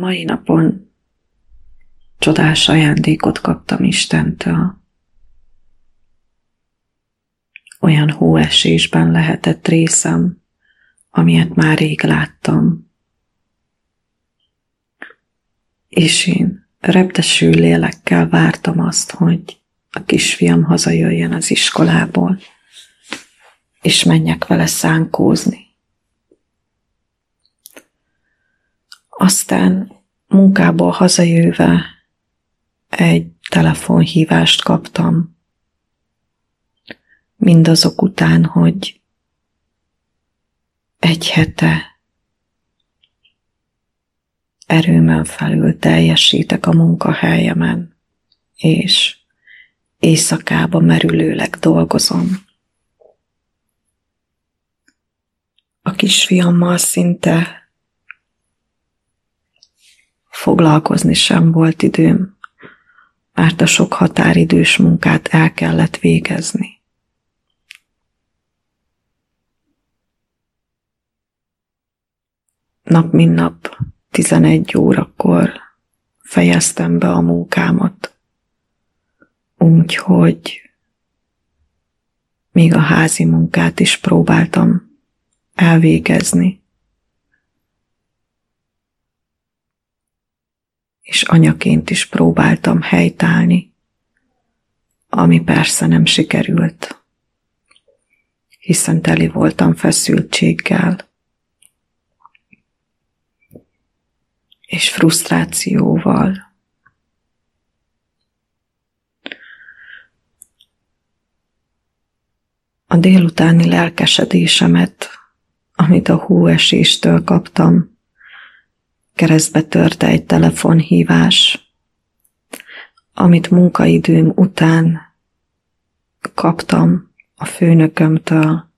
mai napon csodás ajándékot kaptam Istentől. Olyan hóesésben lehetett részem, amilyet már rég láttam. És én repteső lélekkel vártam azt, hogy a kisfiam hazajöjjön az iskolából, és menjek vele szánkózni. Aztán munkából hazajöve egy telefonhívást kaptam, mindazok után, hogy egy hete erőmen felül teljesítek a munkahelyemen, és éjszakába merülőleg dolgozom. A kisfiammal szinte foglalkozni sem volt időm, mert a sok határidős munkát el kellett végezni. Nap mint nap 11 órakor fejeztem be a munkámat, úgyhogy még a házi munkát is próbáltam elvégezni. És anyaként is próbáltam helytállni, ami persze nem sikerült, hiszen teli voltam feszültséggel és frusztrációval. A délutáni lelkesedésemet, amit a hóeséstől kaptam, keresztbe törte egy telefonhívás, amit munkaidőm után kaptam a főnökömtől,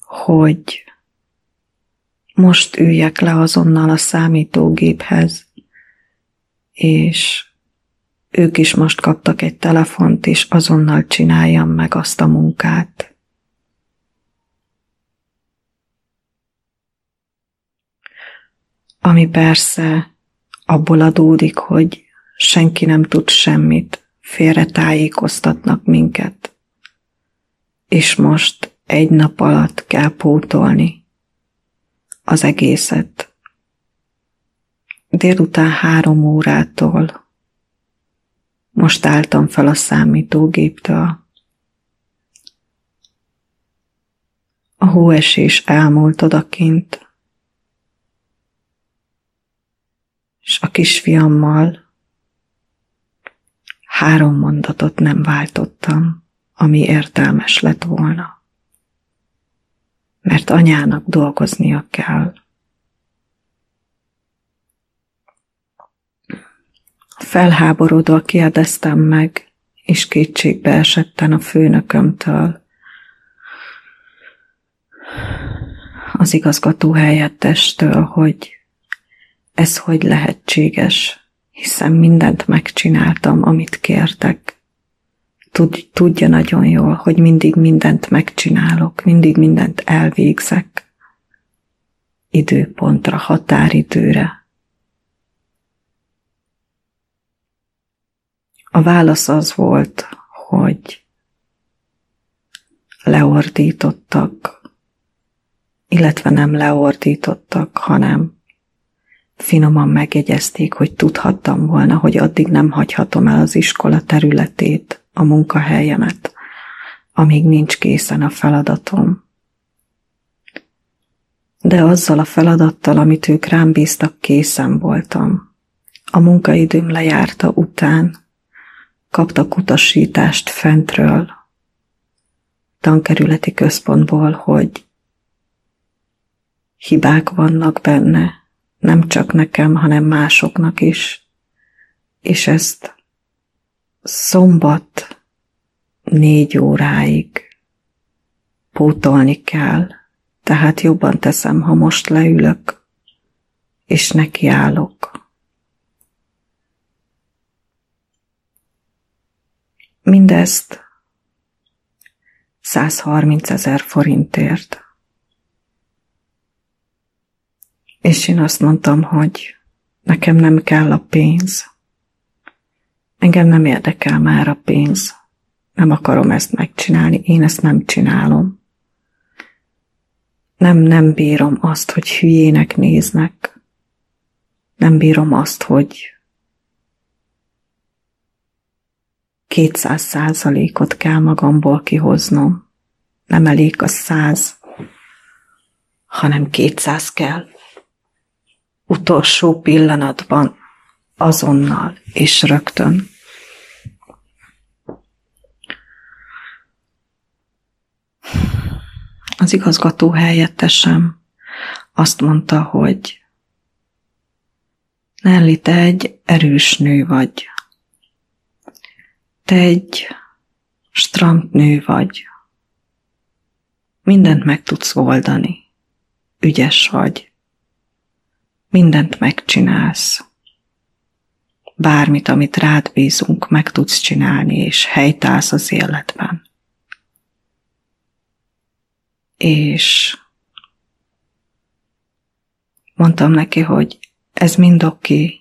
hogy most üljek le azonnal a számítógéphez, és ők is most kaptak egy telefont, és azonnal csináljam meg azt a munkát. Ami persze abból adódik, hogy senki nem tud semmit, félre tájékoztatnak minket, és most egy nap alatt kell pótolni az egészet. Délután három órától most álltam fel a számítógéptől. A hóesés elmúlt odakint, és a kisfiammal három mondatot nem váltottam, ami értelmes lett volna. Mert anyának dolgoznia kell. Felháborodva kérdeztem meg, és kétségbe esetten a főnökömtől, az igazgató helyettestől, hogy ez hogy lehetséges, hiszen mindent megcsináltam, amit kértek. Tud, tudja nagyon jól, hogy mindig mindent megcsinálok, mindig mindent elvégzek. Időpontra, határidőre. A válasz az volt, hogy leordítottak, illetve nem leordítottak, hanem Finoman megjegyezték, hogy tudhattam volna, hogy addig nem hagyhatom el az iskola területét, a munkahelyemet, amíg nincs készen a feladatom. De azzal a feladattal, amit ők rám bíztak, készen voltam. A munkaidőm lejárta után kaptak utasítást fentről, tankerületi központból, hogy hibák vannak benne, nem csak nekem, hanem másoknak is. És ezt szombat négy óráig pótolni kell, tehát jobban teszem, ha most leülök, és nekiállok. Mindezt 130 ezer forintért. És én azt mondtam, hogy Nekem nem kell a pénz. Engem nem érdekel már a pénz. Nem akarom ezt megcsinálni, én ezt nem csinálom. Nem, nem bírom azt, hogy hülyének néznek. Nem bírom azt, hogy kétszáz százalékot kell magamból kihoznom. Nem elég a száz, hanem kétszáz kell. Utolsó pillanatban, azonnal és rögtön. Az igazgató helyettesem azt mondta, hogy Nelly, te egy erős nő vagy. Te egy strandnő vagy. Mindent meg tudsz oldani. Ügyes vagy. Mindent megcsinálsz. Bármit, amit rád bízunk, meg tudsz csinálni, és helytálsz az életben és mondtam neki, hogy ez mind oké,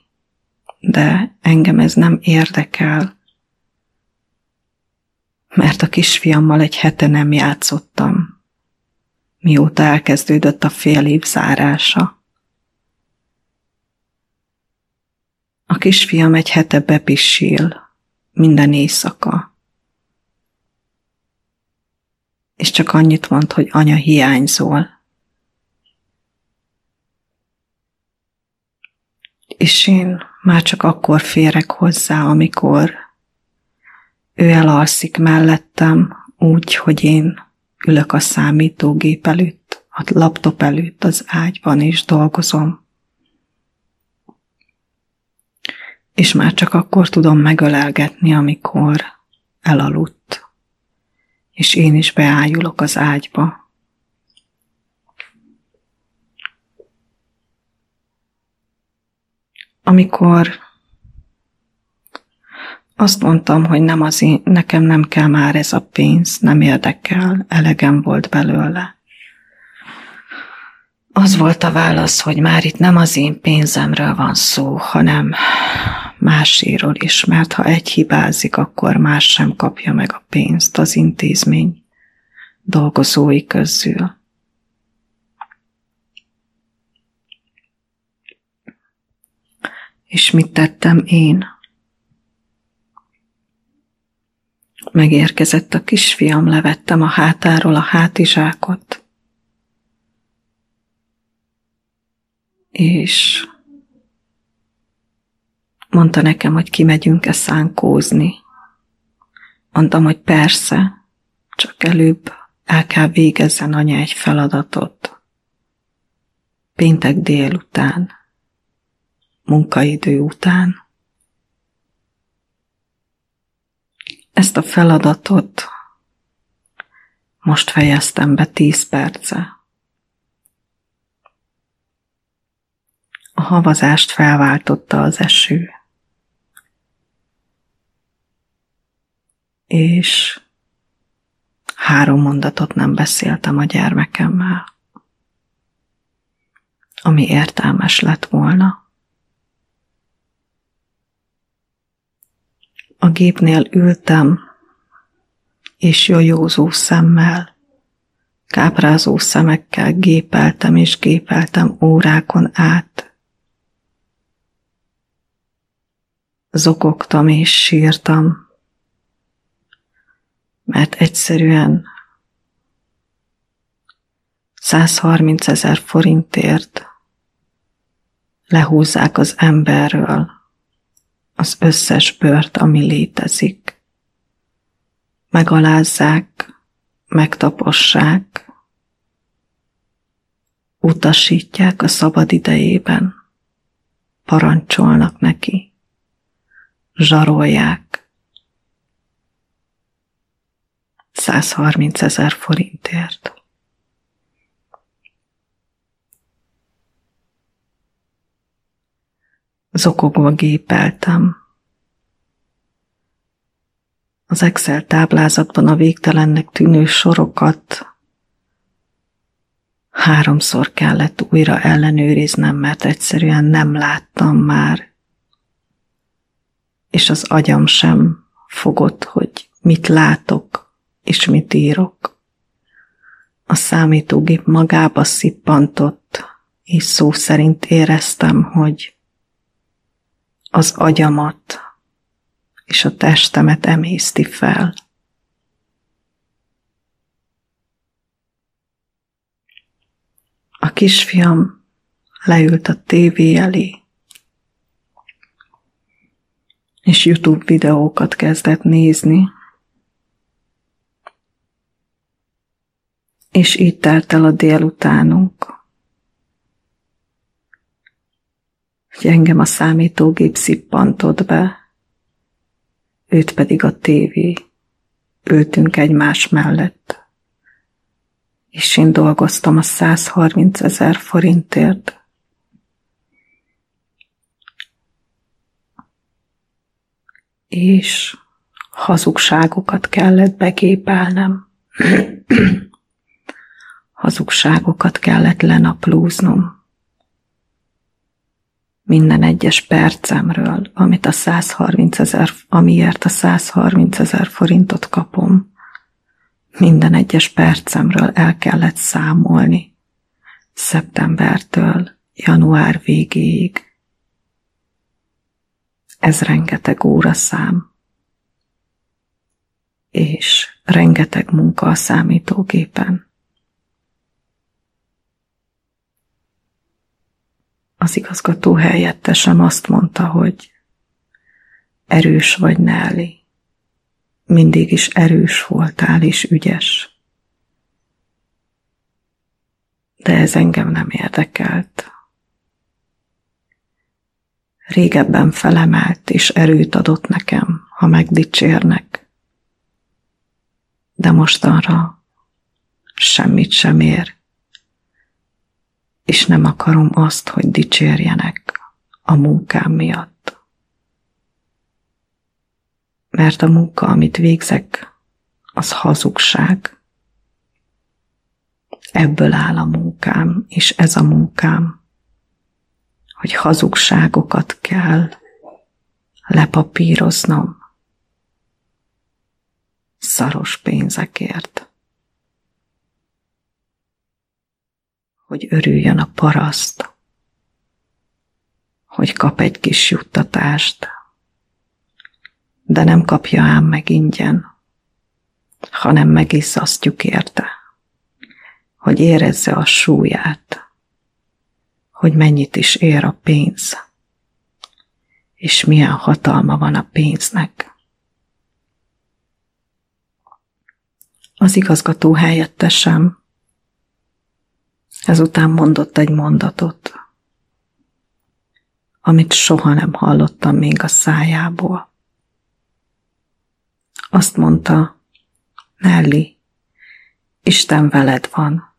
de engem ez nem érdekel, mert a kisfiammal egy hete nem játszottam, mióta elkezdődött a fél év zárása. A kisfiam egy hete bepisil minden éjszaka. és csak annyit mond, hogy anya hiányzol. És én már csak akkor férek hozzá, amikor ő elalszik mellettem úgy, hogy én ülök a számítógép előtt, a laptop előtt az ágyban és dolgozom. És már csak akkor tudom megölelgetni, amikor elaludt és én is beájulok az ágyba. Amikor azt mondtam, hogy nem az én, nekem nem kell már ez a pénz, nem érdekel, elegem volt belőle. Az volt a válasz, hogy már itt nem az én pénzemről van szó, hanem máséről is, mert ha egy hibázik, akkor más sem kapja meg a pénzt az intézmény dolgozói közül. És mit tettem én? Megérkezett a kisfiam, levettem a hátáról a hátizsákot, és Mondta nekem, hogy kimegyünk-e szánkózni. Mondtam, hogy persze, csak előbb el kell végezzen anya egy feladatot. Péntek délután, munkaidő után. Ezt a feladatot most fejeztem be tíz perce. A havazást felváltotta az eső. És három mondatot nem beszéltem a gyermekemmel, ami értelmes lett volna. A gépnél ültem, és jojózó szemmel, káprázó szemekkel gépeltem és gépeltem órákon át. Zokogtam és sírtam, mert egyszerűen 130 ezer forintért lehúzzák az emberről az összes bört, ami létezik. Megalázzák, megtapossák, utasítják a szabad idejében, parancsolnak neki, zsarolják, 130 ezer forintért. Zokogva gépeltem. Az Excel táblázatban a végtelennek tűnő sorokat Háromszor kellett újra ellenőriznem, mert egyszerűen nem láttam már, és az agyam sem fogott, hogy mit látok és mit írok. A számítógép magába szippantott, és szó szerint éreztem, hogy az agyamat és a testemet emészti fel. A kisfiam leült a tévé elé, és YouTube videókat kezdett nézni. És így telt el a délutánunk. Hogy engem a számítógép szippantott be, őt pedig a tévé. Ültünk egymás mellett és én dolgoztam a 130 ezer forintért. És hazugságokat kellett begépelnem. hazugságokat kellett lenaplóznom. Minden egyes percemről, amit a 130 ezer, amiért a 130 ezer forintot kapom, minden egyes percemről el kellett számolni. Szeptembertől január végéig. Ez rengeteg óraszám. És rengeteg munka a számítógépen. Az igazgató helyettesem azt mondta, hogy erős vagy Nelly mindig is erős voltál és ügyes. De ez engem nem érdekelt. Régebben felemelt és erőt adott nekem, ha megdicsérnek. De mostanra semmit sem ér. És nem akarom azt, hogy dicsérjenek a munkám miatt mert a munka, amit végzek, az hazugság. Ebből áll a munkám, és ez a munkám, hogy hazugságokat kell lepapíroznom szaros pénzekért. Hogy örüljön a paraszt, hogy kap egy kis juttatást, de nem kapja ám meg ingyen, hanem megizzasztjuk érte, hogy érezze a súlyát, hogy mennyit is ér a pénz, és milyen hatalma van a pénznek. Az igazgató helyettesem ezután mondott egy mondatot, amit soha nem hallottam még a szájából. Azt mondta, Nelly, Isten veled van.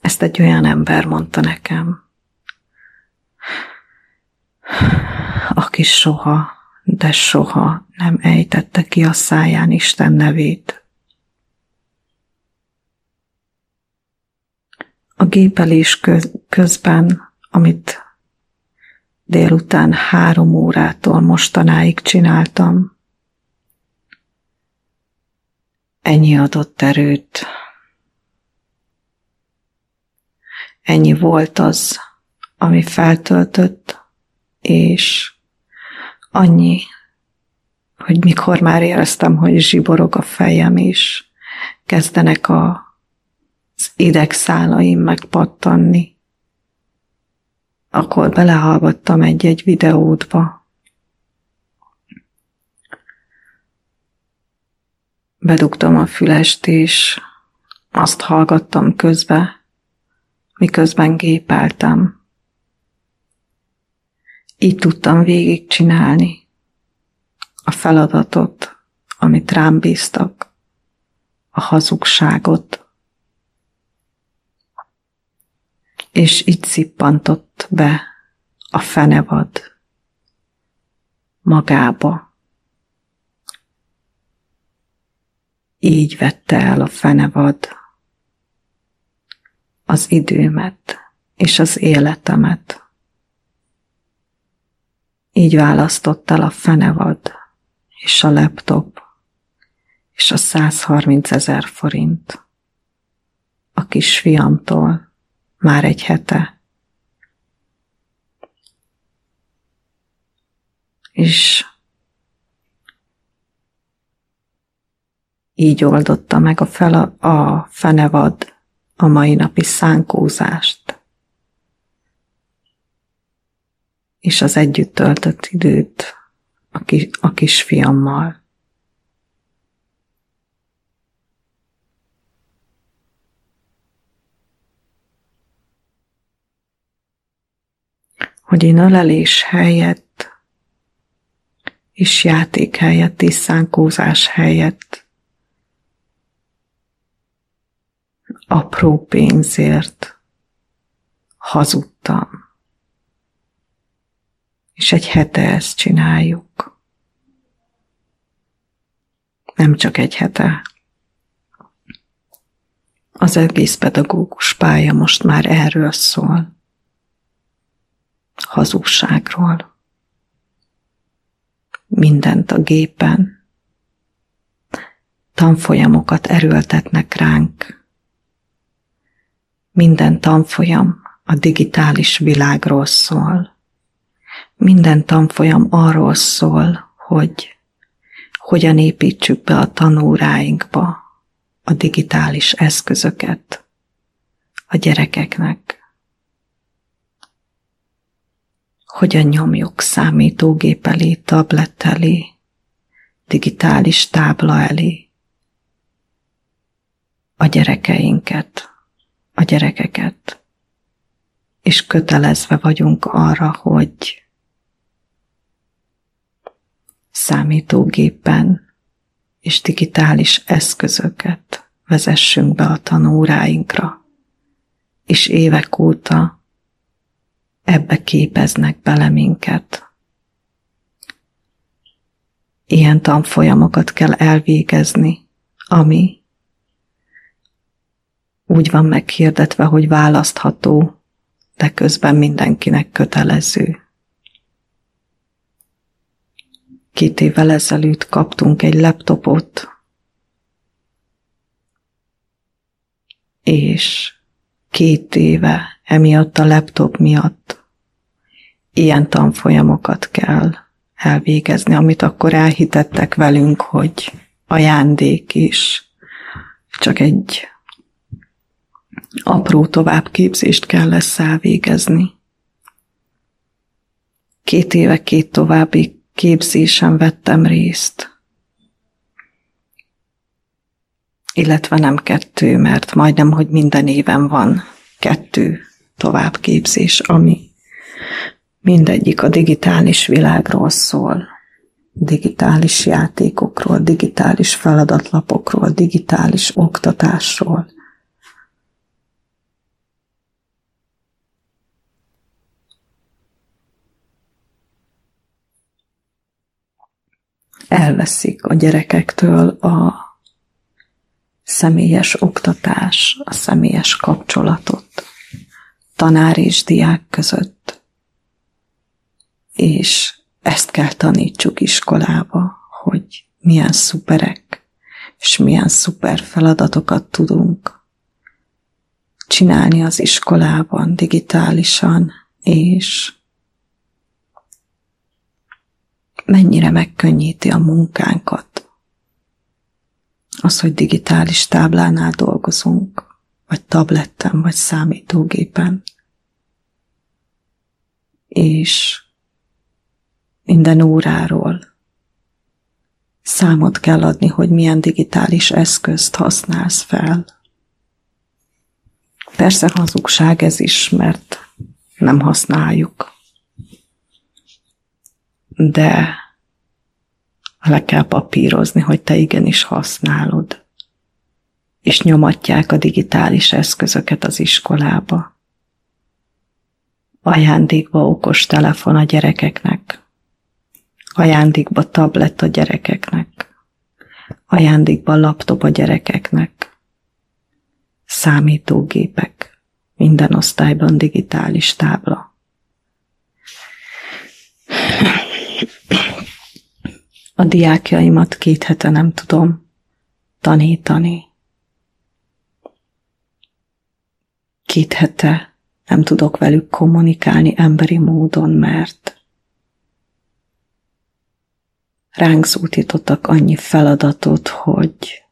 Ezt egy olyan ember mondta nekem, aki soha, de soha nem ejtette ki a száján Isten nevét. A gépelés közben, amit délután három órától mostanáig csináltam. Ennyi adott erőt. Ennyi volt az, ami feltöltött, és annyi, hogy mikor már éreztem, hogy zsiborog a fejem, és kezdenek a, az idegszálaim megpattanni, akkor belehallgattam egy-egy videódba. Bedugtam a fülest, és azt hallgattam közbe, miközben gépeltem. Így tudtam végigcsinálni a feladatot, amit rám bíztak, a hazugságot, és így szippantott be a fenevad magába. Így vette el a fenevad az időmet és az életemet. Így választott el a fenevad és a laptop és a 130 ezer forint a kisfiamtól már egy hete. És így oldotta meg a, fel a, fenevad a mai napi szánkózást, és az együtt töltött időt a, kis, a kisfiammal. Hogy én ölelés helyett és játék helyett és szánkózás helyett apró pénzért hazudtam. És egy hete ezt csináljuk. Nem csak egy hete. Az egész pedagógus pálya most már erről szól. Hazugságról. Mindent a gépen. Tanfolyamokat erőltetnek ránk minden tanfolyam a digitális világról szól. Minden tanfolyam arról szól, hogy hogyan építsük be a tanóráinkba a digitális eszközöket a gyerekeknek. Hogyan nyomjuk számítógép elé, tablet elé, digitális tábla elé a gyerekeinket a gyerekeket, és kötelezve vagyunk arra, hogy számítógépen és digitális eszközöket vezessünk be a tanóráinkra, és évek óta ebbe képeznek bele minket. Ilyen tanfolyamokat kell elvégezni, ami úgy van meghirdetve, hogy választható, de közben mindenkinek kötelező. Két évvel ezelőtt kaptunk egy laptopot, és két éve emiatt a laptop miatt ilyen tanfolyamokat kell elvégezni, amit akkor elhitettek velünk, hogy ajándék is, csak egy apró továbbképzést kell lesz elvégezni. Két éve két további képzésen vettem részt. Illetve nem kettő, mert majdnem, hogy minden éven van kettő továbbképzés, ami mindegyik a digitális világról szól. Digitális játékokról, digitális feladatlapokról, digitális oktatásról – elveszik a gyerekektől a személyes oktatás, a személyes kapcsolatot tanár és diák között. És ezt kell tanítsuk iskolába, hogy milyen szuperek, és milyen szuper feladatokat tudunk csinálni az iskolában digitálisan, és mennyire megkönnyíti a munkánkat. Az, hogy digitális táblánál dolgozunk, vagy tabletten, vagy számítógépen. És minden óráról számot kell adni, hogy milyen digitális eszközt használsz fel. Persze hazugság ez is, mert nem használjuk de le kell papírozni, hogy te igenis használod. És nyomatják a digitális eszközöket az iskolába. Ajándékba okos telefon a gyerekeknek. Ajándékba tablet a gyerekeknek. Ajándékba laptop a gyerekeknek. Számítógépek minden osztályban digitális tábla. A diákjaimat két hete nem tudom tanítani. Két hete nem tudok velük kommunikálni emberi módon, mert ránk szútítottak annyi feladatot, hogy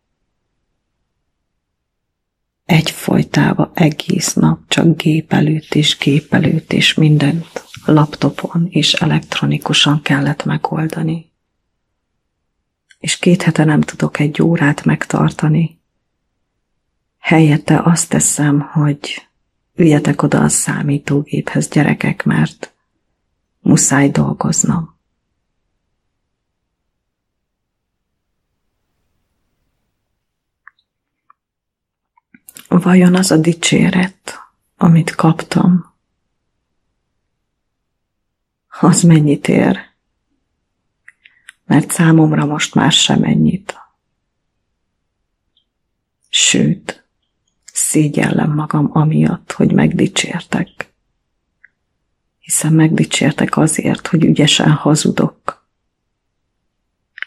egyfolytában egész nap csak gép előtt és gép előtt és mindent laptopon és elektronikusan kellett megoldani. És két hete nem tudok egy órát megtartani. Helyette azt teszem, hogy üljetek oda a számítógéphez, gyerekek, mert muszáj dolgoznom. Vajon az a dicséret, amit kaptam, az mennyit ér? Mert számomra most már sem ennyit. Sőt, szégyellem magam amiatt, hogy megdicsértek. Hiszen megdicsértek azért, hogy ügyesen hazudok.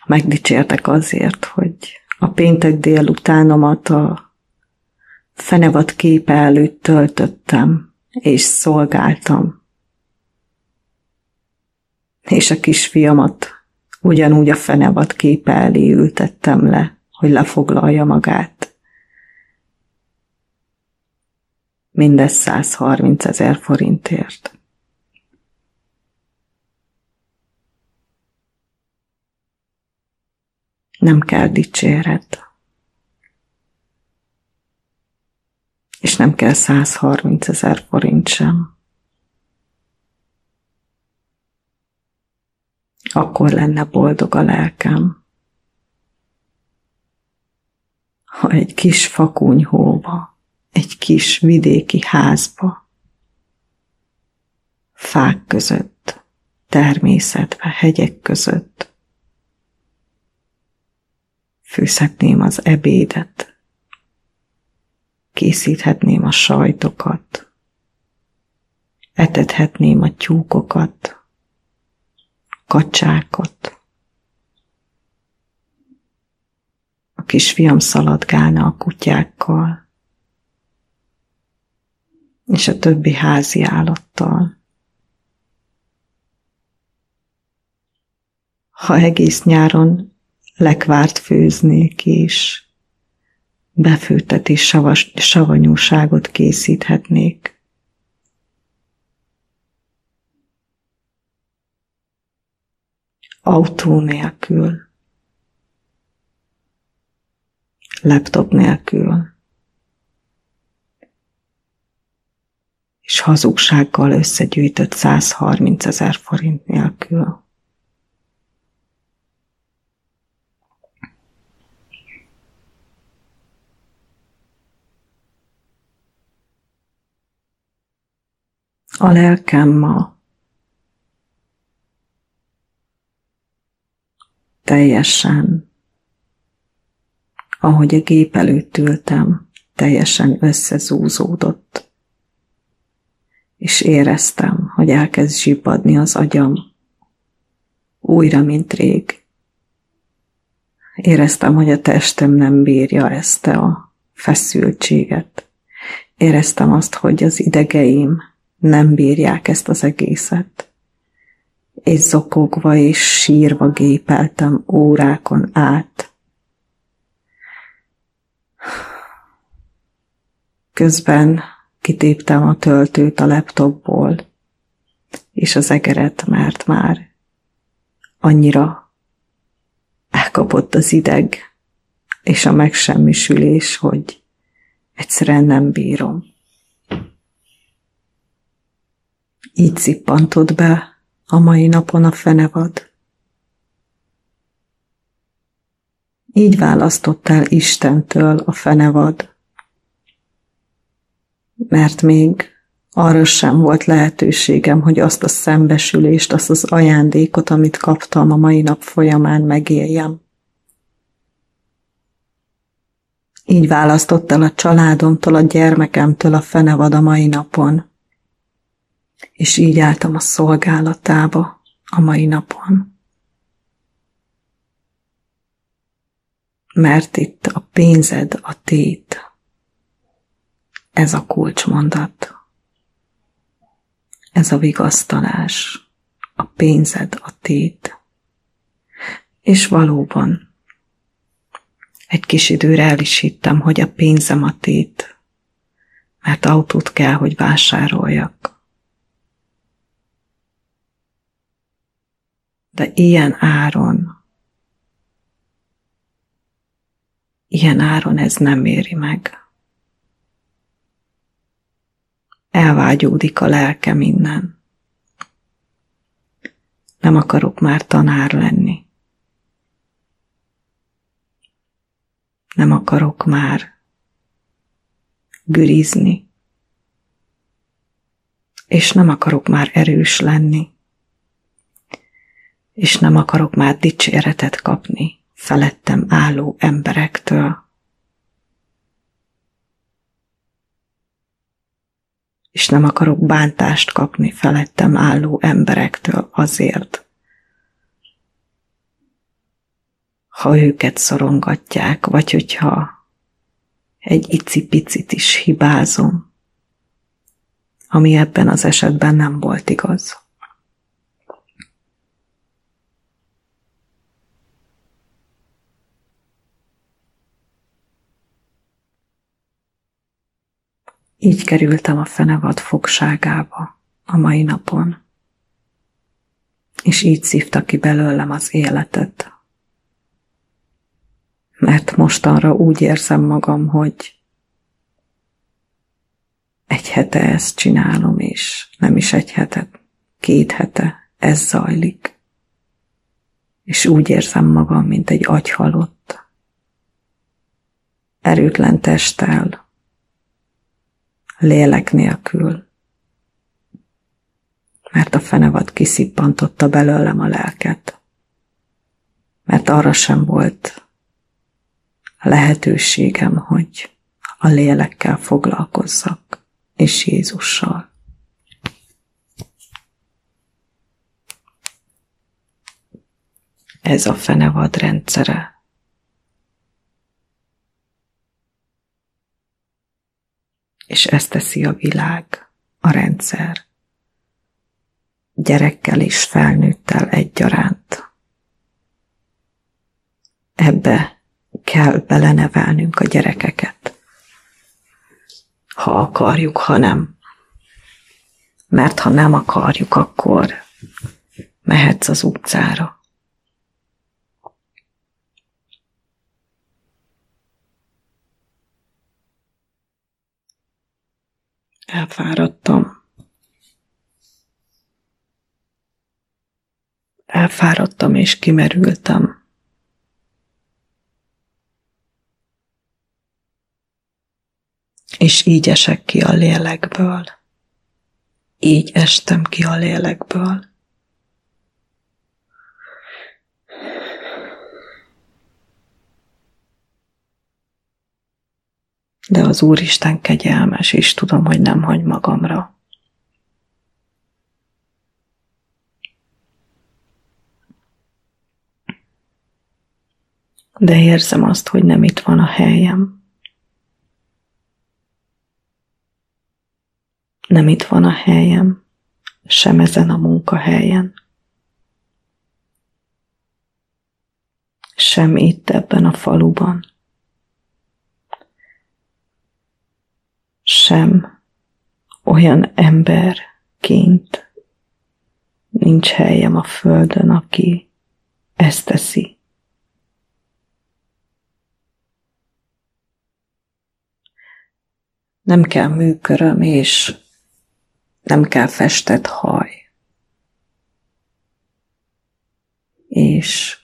Megdicsértek azért, hogy a péntek délutánomat a fenevad képe előtt töltöttem, és szolgáltam. És a kisfiamat ugyanúgy a fenevad képe elé ültettem le, hogy lefoglalja magát. Mindez 130 ezer forintért. Nem kell dicséret. És nem kell 130 ezer forint sem. Akkor lenne boldog a lelkem, ha egy kis fakunyhóba, egy kis vidéki házba, fák között, természetbe, hegyek között főzhetném az ebédet, készíthetném a sajtokat, etethetném a tyúkokat, kacsákat. A kisfiam szaladgálna a kutyákkal, és a többi házi állattal. Ha egész nyáron lekvárt főznék, és befőtetés savas, savanyúságot készíthetnék. Autó nélkül, laptop nélkül, és hazugsággal összegyűjtött 130 ezer forint nélkül. A lelkem ma teljesen, ahogy a gép előtt ültem, teljesen összezúzódott, és éreztem, hogy elkezd zsipadni az agyam, újra, mint rég. Éreztem, hogy a testem nem bírja ezt a feszültséget. Éreztem azt, hogy az idegeim nem bírják ezt az egészet. És zokogva és sírva gépeltem órákon át. Közben kitéptem a töltőt a laptopból, és az egeret, mert már annyira elkapott az ideg és a megsemmisülés, hogy egyszerűen nem bírom. Így szippantott be a mai napon a fenevad. Így választottál Istentől a fenevad, mert még arra sem volt lehetőségem, hogy azt a szembesülést, azt az ajándékot, amit kaptam a mai nap folyamán megéljem. Így választott el a családomtól, a gyermekemtől a fenevad a mai napon. És így álltam a szolgálatába a mai napon. Mert itt a pénzed a tét. Ez a kulcsmondat. Ez a vigasztalás. A pénzed a tét. És valóban egy kis időre el is hittem, hogy a pénzem a tét, mert autót kell, hogy vásároljak. De ilyen áron, ilyen áron ez nem éri meg. Elvágyódik a lelkem innen. Nem akarok már tanár lenni. Nem akarok már gürizni, és nem akarok már erős lenni, és nem akarok már dicséretet kapni felettem álló emberektől. És nem akarok bántást kapni felettem álló emberektől azért, ha őket szorongatják, vagy hogyha egy icipicit is hibázom, ami ebben az esetben nem volt igaz. Így kerültem a fenevad fogságába a mai napon, és így szívta ki belőlem az életet mert mostanra úgy érzem magam, hogy egy hete ezt csinálom, és nem is egy hete, két hete ez zajlik. És úgy érzem magam, mint egy agyhalott. Erőtlen testtel, lélek nélkül, mert a fenevad kiszippantotta belőlem a lelket, mert arra sem volt lehetőségem, hogy a lélekkel foglalkozzak, és Jézussal. Ez a fenevad rendszere. És ezt teszi a világ, a rendszer. Gyerekkel és felnőttel egyaránt. Ebbe kell belenevelnünk a gyerekeket. Ha akarjuk, ha nem. Mert ha nem akarjuk, akkor mehetsz az utcára. Elfáradtam. Elfáradtam és kimerültem. és így esek ki a lélekből. Így estem ki a lélekből. De az Úristen kegyelmes, és tudom, hogy nem hagy magamra. De érzem azt, hogy nem itt van a helyem. Nem itt van a helyem, sem ezen a munkahelyen. Sem itt ebben a faluban. Sem olyan emberként nincs helyem a földön, aki ezt teszi. Nem kell műköröm és nem kell festett haj. És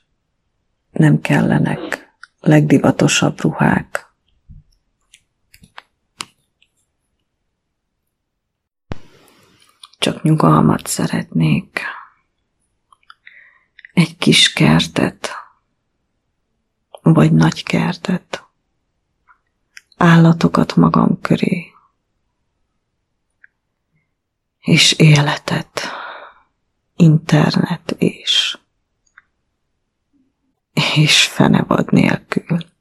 nem kellenek legdivatosabb ruhák. Csak nyugalmat szeretnék. Egy kis kertet, vagy nagy kertet, állatokat magam köré, és életet, internet és. És fenevad nélkül.